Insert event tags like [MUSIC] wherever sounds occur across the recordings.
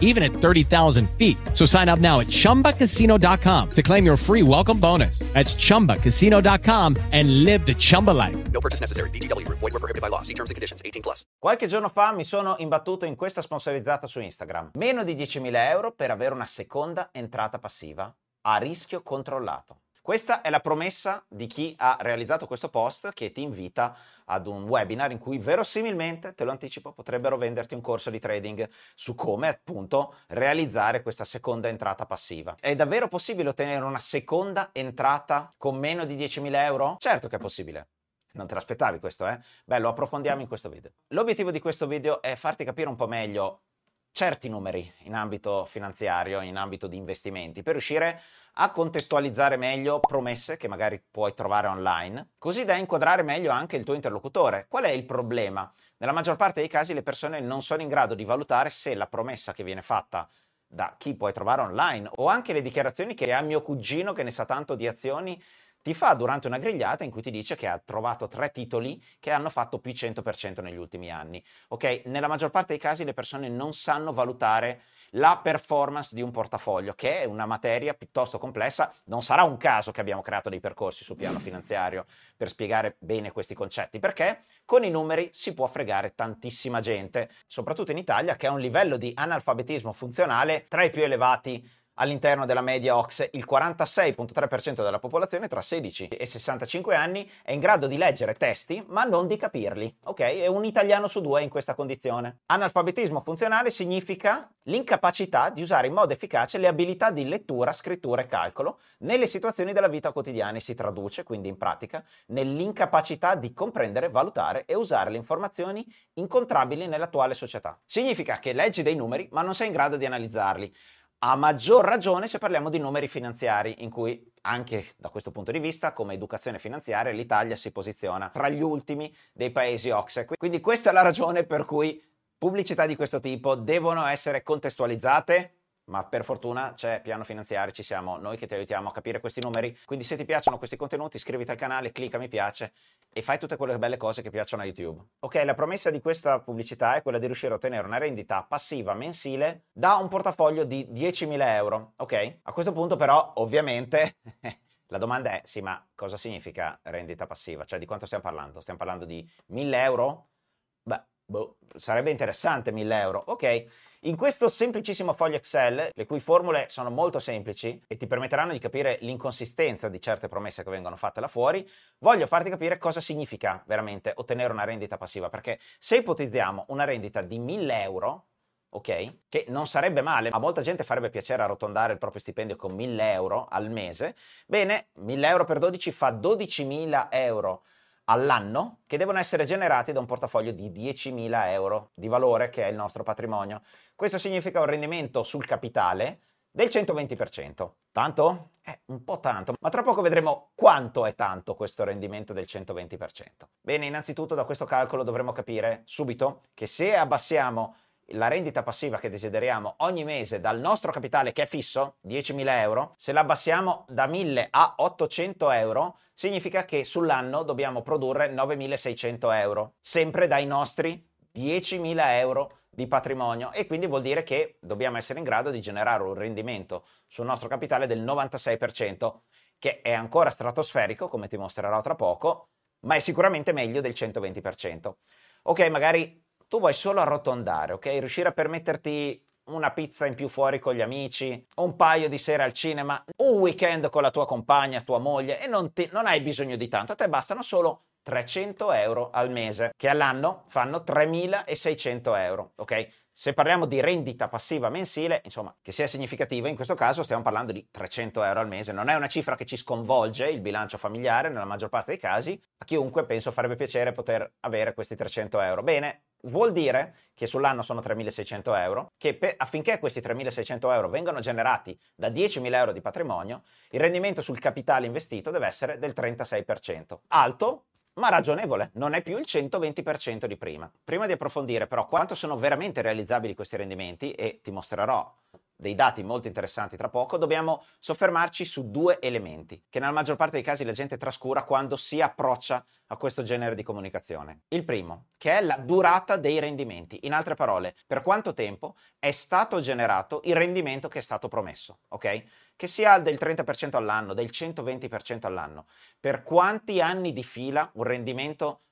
even at 30,000 feet. So sign up now at chumbacasino.com to claim your free welcome bonus. That's chumbacasino.com and live the Chumba life. No purchase necessary. VGW Group. Void were prohibited by law. See terms and conditions. 18 plus. Qualche giorno fa mi sono imbattuto in questa sponsorizzata su Instagram. Meno di 10.000 euro per avere una seconda entrata passiva a rischio controllato. Questa è la promessa di chi ha realizzato questo post che ti invita ad un webinar in cui verosimilmente, te lo anticipo, potrebbero venderti un corso di trading su come appunto realizzare questa seconda entrata passiva. È davvero possibile ottenere una seconda entrata con meno di 10.000 euro? Certo che è possibile. Non te l'aspettavi questo, eh? Beh, lo approfondiamo in questo video. L'obiettivo di questo video è farti capire un po' meglio certi numeri in ambito finanziario, in ambito di investimenti, per riuscire a contestualizzare meglio promesse che magari puoi trovare online, così da inquadrare meglio anche il tuo interlocutore. Qual è il problema? Nella maggior parte dei casi le persone non sono in grado di valutare se la promessa che viene fatta da chi puoi trovare online o anche le dichiarazioni che ha mio cugino che ne sa tanto di azioni ti fa durante una grigliata in cui ti dice che ha trovato tre titoli che hanno fatto più 100% negli ultimi anni. Ok, nella maggior parte dei casi le persone non sanno valutare la performance di un portafoglio, che è una materia piuttosto complessa. Non sarà un caso che abbiamo creato dei percorsi sul piano [LAUGHS] finanziario per spiegare bene questi concetti, perché con i numeri si può fregare tantissima gente, soprattutto in Italia, che ha un livello di analfabetismo funzionale tra i più elevati all'interno della media OXE il 46.3% della popolazione tra 16 e 65 anni è in grado di leggere testi ma non di capirli, ok? E un italiano su due è in questa condizione. Analfabetismo funzionale significa l'incapacità di usare in modo efficace le abilità di lettura, scrittura e calcolo nelle situazioni della vita quotidiana e si traduce quindi in pratica nell'incapacità di comprendere, valutare e usare le informazioni incontrabili nell'attuale società. Significa che leggi dei numeri ma non sei in grado di analizzarli a maggior ragione se parliamo di numeri finanziari, in cui anche da questo punto di vista, come educazione finanziaria, l'Italia si posiziona tra gli ultimi dei paesi OXE. Quindi questa è la ragione per cui pubblicità di questo tipo devono essere contestualizzate ma per fortuna c'è piano finanziario, ci siamo noi che ti aiutiamo a capire questi numeri. Quindi se ti piacciono questi contenuti, iscriviti al canale, clicca mi piace e fai tutte quelle belle cose che piacciono a YouTube. Ok, la promessa di questa pubblicità è quella di riuscire a ottenere una rendita passiva mensile da un portafoglio di 10.000 euro. Ok? A questo punto però, ovviamente... [LAUGHS] La domanda è, sì, ma cosa significa rendita passiva? Cioè, di quanto stiamo parlando? Stiamo parlando di 1000 euro? Beh, boh, sarebbe interessante 1000 euro. Ok, in questo semplicissimo foglio Excel, le cui formule sono molto semplici e ti permetteranno di capire l'inconsistenza di certe promesse che vengono fatte là fuori, voglio farti capire cosa significa veramente ottenere una rendita passiva, perché se ipotizziamo una rendita di 1000 euro, ok? Che non sarebbe male, a molta gente farebbe piacere arrotondare il proprio stipendio con 1000 euro al mese. Bene, 1000 euro per 12 fa 12.000 euro all'anno che devono essere generati da un portafoglio di 10.000 euro di valore che è il nostro patrimonio. Questo significa un rendimento sul capitale del 120%. Tanto? Eh, un po' tanto, ma tra poco vedremo quanto è tanto questo rendimento del 120%. Bene, innanzitutto da questo calcolo dovremo capire subito che se abbassiamo la rendita passiva che desideriamo ogni mese dal nostro capitale che è fisso, 10.000 euro, se la abbassiamo da 1.000 a 800 euro, significa che sull'anno dobbiamo produrre 9.600 euro, sempre dai nostri 10.000 euro di patrimonio e quindi vuol dire che dobbiamo essere in grado di generare un rendimento sul nostro capitale del 96%, che è ancora stratosferico, come ti mostrerò tra poco, ma è sicuramente meglio del 120%. Ok, magari tu vuoi solo arrotondare, ok? Riuscire a permetterti una pizza in più fuori con gli amici, un paio di sere al cinema, un weekend con la tua compagna, tua moglie e non, ti, non hai bisogno di tanto, a te bastano solo 300 euro al mese, che all'anno fanno 3.600 euro, ok? Se parliamo di rendita passiva mensile, insomma, che sia significativa, in questo caso stiamo parlando di 300 euro al mese. Non è una cifra che ci sconvolge il bilancio familiare nella maggior parte dei casi. A chiunque penso farebbe piacere poter avere questi 300 euro. Bene, vuol dire che sull'anno sono 3.600 euro, che per, affinché questi 3.600 euro vengano generati da 10.000 euro di patrimonio, il rendimento sul capitale investito deve essere del 36%. Alto, ma ragionevole, non è più il 120% di prima. Prima di approfondire però quanto sono veramente realizzabili questi rendimenti e ti mostrerò dei dati molto interessanti tra poco, dobbiamo soffermarci su due elementi che nella maggior parte dei casi la gente trascura quando si approccia a questo genere di comunicazione. Il primo, che è la durata dei rendimenti. In altre parole, per quanto tempo è stato generato il rendimento che è stato promesso, ok? Che sia del 30% all'anno, del 120% all'anno. Per quanti anni di fila un rendimento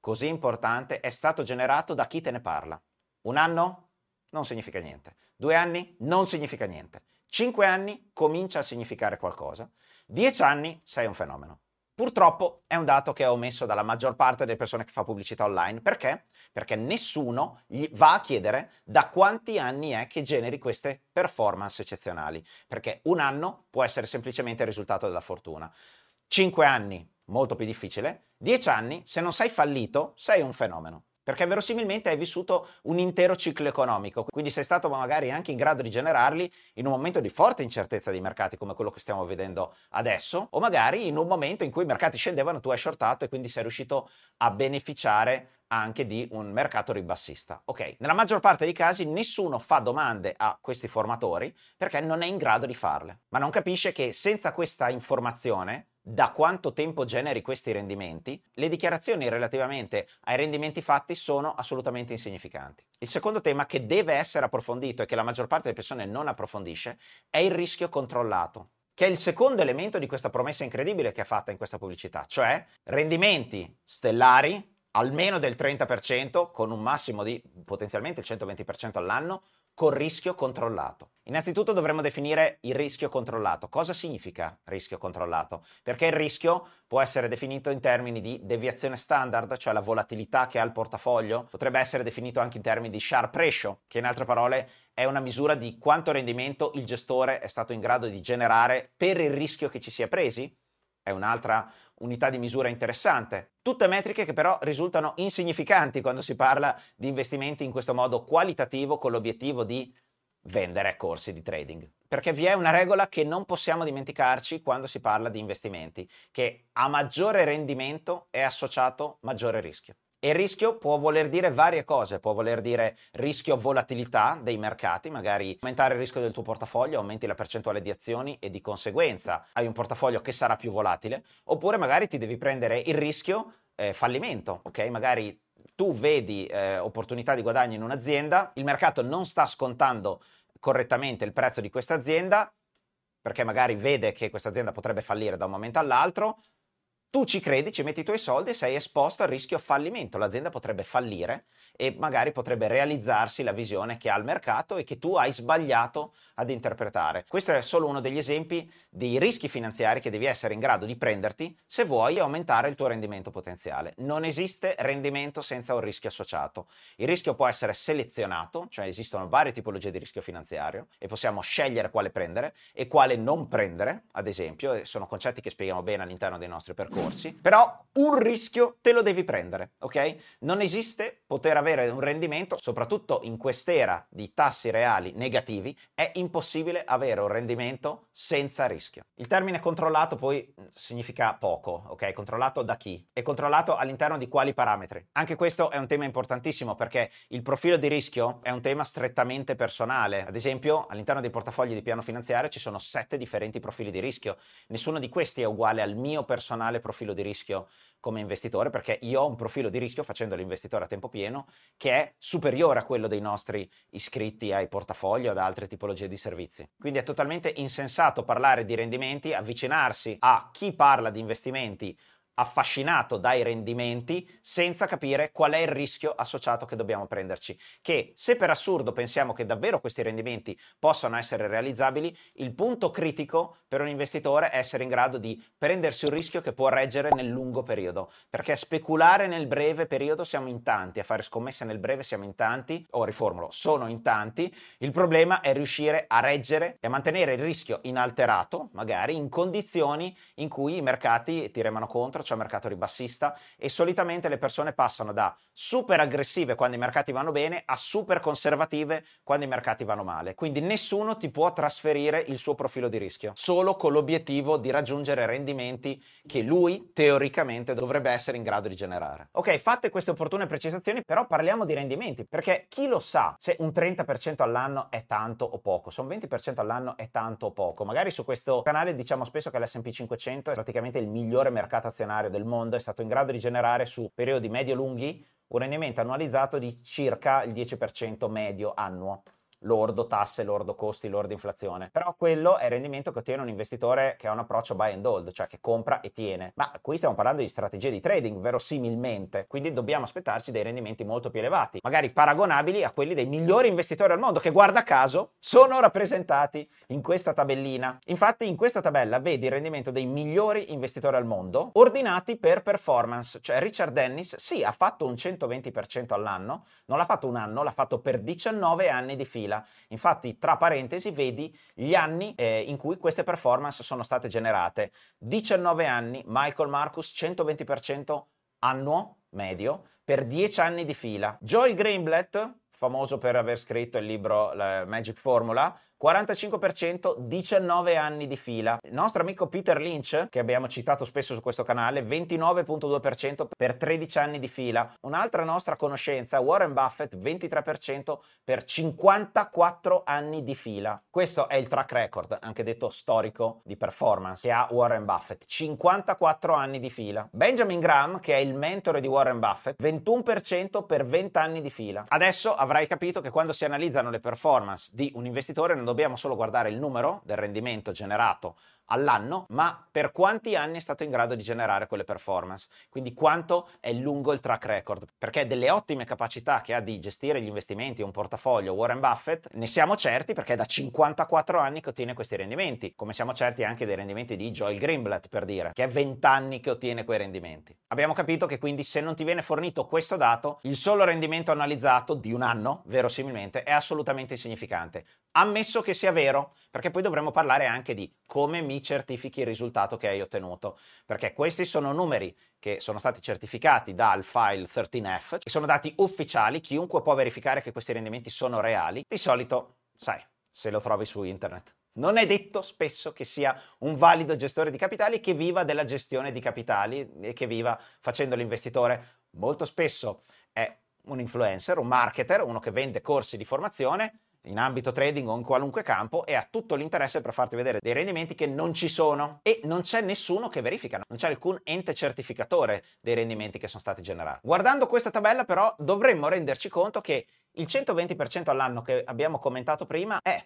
così importante è stato generato da chi te ne parla? Un anno? Non significa niente. Due anni non significa niente. Cinque anni comincia a significare qualcosa. Dieci anni sei un fenomeno. Purtroppo è un dato che è omesso dalla maggior parte delle persone che fa pubblicità online. Perché? Perché nessuno gli va a chiedere da quanti anni è che generi queste performance eccezionali. Perché un anno può essere semplicemente il risultato della fortuna. Cinque anni, molto più difficile. Dieci anni, se non sei fallito, sei un fenomeno perché verosimilmente hai vissuto un intero ciclo economico, quindi sei stato magari anche in grado di generarli in un momento di forte incertezza dei mercati come quello che stiamo vedendo adesso, o magari in un momento in cui i mercati scendevano, tu hai shortato e quindi sei riuscito a beneficiare anche di un mercato ribassista. Ok, nella maggior parte dei casi nessuno fa domande a questi formatori perché non è in grado di farle, ma non capisce che senza questa informazione da quanto tempo generi questi rendimenti, le dichiarazioni relativamente ai rendimenti fatti sono assolutamente insignificanti. Il secondo tema che deve essere approfondito e che la maggior parte delle persone non approfondisce è il rischio controllato che è il secondo elemento di questa promessa incredibile che è fatta in questa pubblicità, cioè rendimenti stellari almeno del 30% con un massimo di potenzialmente il 120% all'anno con rischio controllato. Innanzitutto dovremmo definire il rischio controllato. Cosa significa rischio controllato? Perché il rischio può essere definito in termini di deviazione standard, cioè la volatilità che ha il portafoglio, potrebbe essere definito anche in termini di sharp ratio, che in altre parole è una misura di quanto rendimento il gestore è stato in grado di generare per il rischio che ci si è presi. È un'altra unità di misura interessante. Tutte metriche che però risultano insignificanti quando si parla di investimenti in questo modo qualitativo con l'obiettivo di vendere corsi di trading. Perché vi è una regola che non possiamo dimenticarci quando si parla di investimenti, che a maggiore rendimento è associato maggiore rischio. E rischio può voler dire varie cose, può voler dire rischio volatilità dei mercati, magari aumentare il rischio del tuo portafoglio, aumenti la percentuale di azioni e di conseguenza hai un portafoglio che sarà più volatile, oppure magari ti devi prendere il rischio eh, fallimento, ok? Magari tu vedi eh, opportunità di guadagno in un'azienda, il mercato non sta scontando correttamente il prezzo di questa azienda, perché magari vede che questa azienda potrebbe fallire da un momento all'altro, tu ci credi, ci metti i tuoi soldi e sei esposto al rischio fallimento. L'azienda potrebbe fallire e magari potrebbe realizzarsi la visione che ha il mercato e che tu hai sbagliato ad interpretare. Questo è solo uno degli esempi dei rischi finanziari che devi essere in grado di prenderti se vuoi aumentare il tuo rendimento potenziale. Non esiste rendimento senza un rischio associato. Il rischio può essere selezionato, cioè esistono varie tipologie di rischio finanziario e possiamo scegliere quale prendere e quale non prendere, ad esempio, sono concetti che spieghiamo bene all'interno dei nostri percorsi corsi, però un rischio te lo devi prendere, ok? Non esiste poter avere un rendimento, soprattutto in quest'era di tassi reali negativi, è impossibile avere un rendimento senza rischio. Il termine controllato poi significa poco, ok? Controllato da chi? E controllato all'interno di quali parametri? Anche questo è un tema importantissimo perché il profilo di rischio è un tema strettamente personale. Ad esempio, all'interno dei portafogli di piano finanziario ci sono sette differenti profili di rischio. Nessuno di questi è uguale al mio personale profilo profilo di rischio come investitore, perché io ho un profilo di rischio facendo l'investitore a tempo pieno che è superiore a quello dei nostri iscritti ai portafogli o ad altre tipologie di servizi. Quindi è totalmente insensato parlare di rendimenti, avvicinarsi a chi parla di investimenti affascinato dai rendimenti senza capire qual è il rischio associato che dobbiamo prenderci. Che se per assurdo pensiamo che davvero questi rendimenti possano essere realizzabili, il punto critico per un investitore è essere in grado di prendersi un rischio che può reggere nel lungo periodo, perché speculare nel breve periodo siamo in tanti, a fare scommesse nel breve siamo in tanti, o riformulo, sono in tanti, il problema è riuscire a reggere e a mantenere il rischio inalterato, magari in condizioni in cui i mercati ti remano contro dentro, c'è un mercato ribassista e solitamente le persone passano da super aggressive quando i mercati vanno bene a super conservative quando i mercati vanno male. Quindi nessuno ti può trasferire il suo profilo di rischio, solo con l'obiettivo di raggiungere rendimenti che lui teoricamente dovrebbe essere in grado di generare. Ok, fatte queste opportune precisazioni, però parliamo di rendimenti, perché chi lo sa se un 30% all'anno è tanto o poco, se un 20% all'anno è tanto o poco. Magari su questo canale diciamo spesso che l'S&P 500 è praticamente il migliore mercato azionario del mondo, è stato in grado di generare su periodi medio-lunghi un rendimento annualizzato di circa il 10% medio annuo lordo tasse, lordo costi, lordo inflazione. Però quello è il rendimento che ottiene un investitore che ha un approccio buy and hold, cioè che compra e tiene. Ma qui stiamo parlando di strategie di trading, verosimilmente, quindi dobbiamo aspettarci dei rendimenti molto più elevati, magari paragonabili a quelli dei migliori investitori al mondo, che guarda caso sono rappresentati in questa tabellina. Infatti in questa tabella vedi il rendimento dei migliori investitori al mondo ordinati per performance, cioè Richard Dennis sì ha fatto un 120% all'anno, non l'ha fatto un anno, l'ha fatto per 19 anni di fila fila. Infatti, tra parentesi, vedi gli anni eh, in cui queste performance sono state generate. 19 anni, Michael Marcus 120% annuo medio per 10 anni di fila. Joel Greenblatt, famoso per aver scritto il libro Magic Formula, 45%, 19 anni di fila. Il nostro amico Peter Lynch, che abbiamo citato spesso su questo canale, 29.2% per 13 anni di fila. Un'altra nostra conoscenza, Warren Buffett, 23% per 54 anni di fila. Questo è il track record, anche detto storico, di performance che ha Warren Buffett, 54 anni di fila. Benjamin Graham, che è il mentore di Warren Buffett, 21% per 20 anni di fila. Adesso avrai capito che quando si analizzano le performance di un investitore non dobbiamo solo guardare il numero del rendimento generato all'anno, ma per quanti anni è stato in grado di generare quelle performance, quindi quanto è lungo il track record, perché delle ottime capacità che ha di gestire gli investimenti, un portafoglio Warren Buffett, ne siamo certi perché è da 54 anni che ottiene questi rendimenti, come siamo certi anche dei rendimenti di Joel Greenblatt per dire, che è 20 anni che ottiene quei rendimenti. Abbiamo capito che quindi se non ti viene fornito questo dato, il solo rendimento analizzato di un anno, verosimilmente, è assolutamente insignificante, ammesso che sia vero, perché poi dovremo parlare anche di come mi certifichi il risultato che hai ottenuto, perché questi sono numeri che sono stati certificati dal file 13F, che sono dati ufficiali, chiunque può verificare che questi rendimenti sono reali. Di solito, sai, se lo trovi su internet. Non è detto spesso che sia un valido gestore di capitali che viva della gestione di capitali e che viva facendo l'investitore. Molto spesso è un influencer, un marketer, uno che vende corsi di formazione in ambito trading o in qualunque campo e ha tutto l'interesse per farti vedere dei rendimenti che non ci sono e non c'è nessuno che verifica, non c'è alcun ente certificatore dei rendimenti che sono stati generati. Guardando questa tabella però dovremmo renderci conto che il 120% all'anno che abbiamo commentato prima è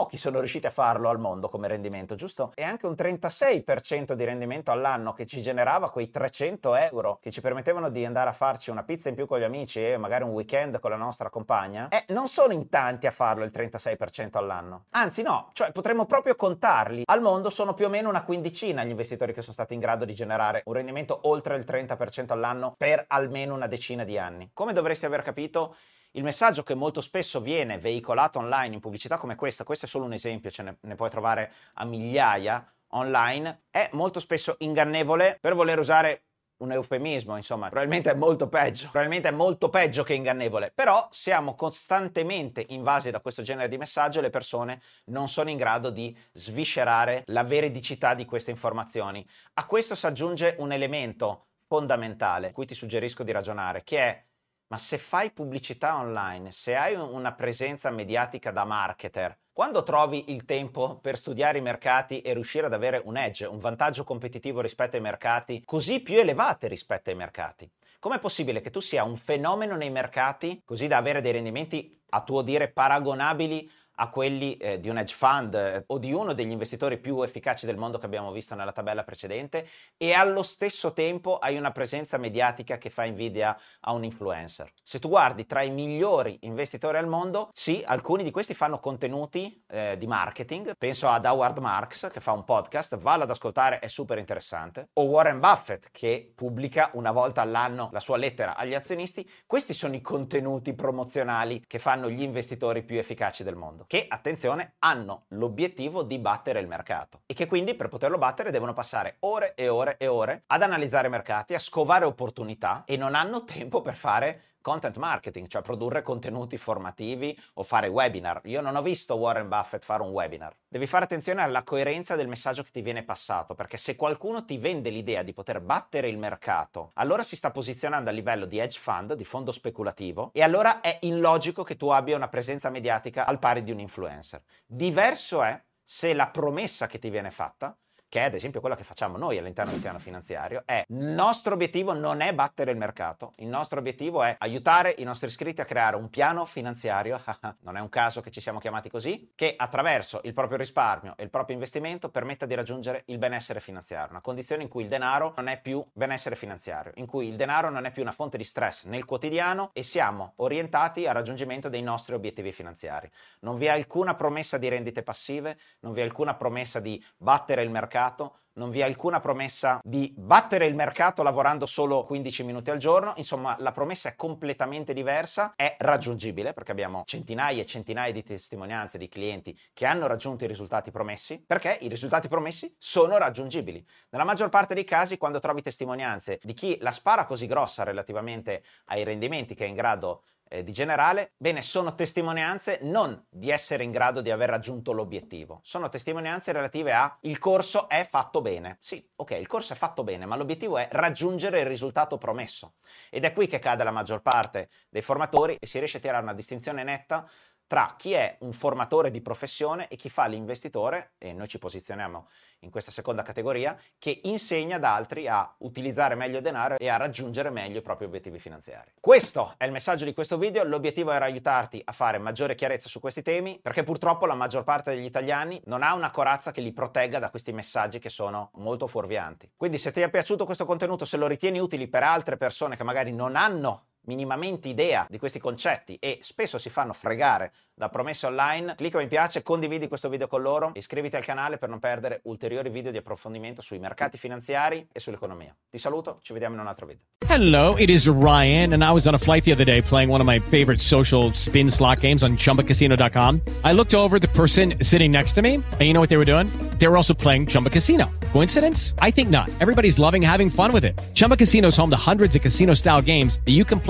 Pochi sono riusciti a farlo al mondo come rendimento, giusto? E anche un 36% di rendimento all'anno che ci generava quei 300 euro che ci permettevano di andare a farci una pizza in più con gli amici e magari un weekend con la nostra compagna, eh, non sono in tanti a farlo il 36% all'anno. Anzi no, cioè potremmo proprio contarli. Al mondo sono più o meno una quindicina gli investitori che sono stati in grado di generare un rendimento oltre il 30% all'anno per almeno una decina di anni. Come dovresti aver capito, il messaggio che molto spesso viene veicolato online in pubblicità come questa, questo è solo un esempio, ce ne, ne puoi trovare a migliaia online, è molto spesso ingannevole per voler usare un eufemismo, insomma, probabilmente è molto peggio, probabilmente è molto peggio che ingannevole, però siamo costantemente invasi da questo genere di messaggio e le persone non sono in grado di sviscerare la veridicità di queste informazioni. A questo si aggiunge un elemento fondamentale, cui ti suggerisco di ragionare, che è ma se fai pubblicità online, se hai una presenza mediatica da marketer, quando trovi il tempo per studiare i mercati e riuscire ad avere un edge, un vantaggio competitivo rispetto ai mercati, così più elevate rispetto ai mercati? Com'è possibile che tu sia un fenomeno nei mercati, così da avere dei rendimenti a tuo dire paragonabili a quelli eh, di un hedge fund eh, o di uno degli investitori più efficaci del mondo che abbiamo visto nella tabella precedente e allo stesso tempo hai una presenza mediatica che fa invidia a un influencer. Se tu guardi tra i migliori investitori al mondo, sì, alcuni di questi fanno contenuti eh, di marketing, penso ad Howard Marks che fa un podcast, valla ad ascoltare, è super interessante, o Warren Buffett che pubblica una volta all'anno la sua lettera agli azionisti, questi sono i contenuti promozionali che fanno gli investitori più efficaci del mondo. Che, attenzione, hanno l'obiettivo di battere il mercato e che quindi per poterlo battere devono passare ore e ore e ore ad analizzare mercati, a scovare opportunità e non hanno tempo per fare content marketing, cioè produrre contenuti formativi o fare webinar. Io non ho visto Warren Buffett fare un webinar. Devi fare attenzione alla coerenza del messaggio che ti viene passato, perché se qualcuno ti vende l'idea di poter battere il mercato, allora si sta posizionando a livello di hedge fund, di fondo speculativo, e allora è illogico che tu abbia una presenza mediatica al pari di un influencer. Diverso è se la promessa che ti viene fatta che è ad esempio quella che facciamo noi all'interno del piano finanziario, è il nostro obiettivo non è battere il mercato, il nostro obiettivo è aiutare i nostri iscritti a creare un piano finanziario, [LAUGHS] non è un caso che ci siamo chiamati così, che attraverso il proprio risparmio e il proprio investimento permetta di raggiungere il benessere finanziario, una condizione in cui il denaro non è più benessere finanziario, in cui il denaro non è più una fonte di stress nel quotidiano e siamo orientati al raggiungimento dei nostri obiettivi finanziari. Non vi è alcuna promessa di rendite passive, non vi è alcuna promessa di battere il mercato, mercato, non vi è alcuna promessa di battere il mercato lavorando solo 15 minuti al giorno, insomma la promessa è completamente diversa, è raggiungibile perché abbiamo centinaia e centinaia di testimonianze di clienti che hanno raggiunto i risultati promessi, perché i risultati promessi sono raggiungibili. Nella maggior parte dei casi quando trovi testimonianze di chi la spara così grossa relativamente ai rendimenti che è in grado eh, di generale, bene, sono testimonianze non di essere in grado di aver raggiunto l'obiettivo, sono testimonianze relative a il corso è fatto bene. Sì, ok, il corso è fatto bene, ma l'obiettivo è raggiungere il risultato promesso. Ed è qui che cade la maggior parte dei formatori e si riesce a tirare una distinzione netta tra chi è un formatore di professione e chi fa l'investitore, e noi ci posizioniamo in questa seconda categoria, che insegna ad altri a utilizzare meglio il denaro e a raggiungere meglio i propri obiettivi finanziari. Questo è il messaggio di questo video, l'obiettivo era aiutarti a fare maggiore chiarezza su questi temi, perché purtroppo la maggior parte degli italiani non ha una corazza che li protegga da questi messaggi che sono molto fuorvianti. Quindi se ti è piaciuto questo contenuto, se lo ritieni utile per altre persone che magari non hanno minimamente idea di questi concetti e spesso si fanno fregare da promesse online, clicca mi piace, condividi questo video con loro, iscriviti al canale per non perdere ulteriori video di approfondimento sui mercati finanziari e sull'economia. Ti saluto, ci vediamo in un altro video. Hello, it is Ryan and I was on a flight the other day playing one of my favorite social spin slot games on chumbacasino.com. I looked over the person sitting next to me and you know what they were doing? They were also playing Chumba Casino. Coincidence? I think not. Everybody's loving having fun with it. Chumba Casino is home to hundreds of casino style games that you can play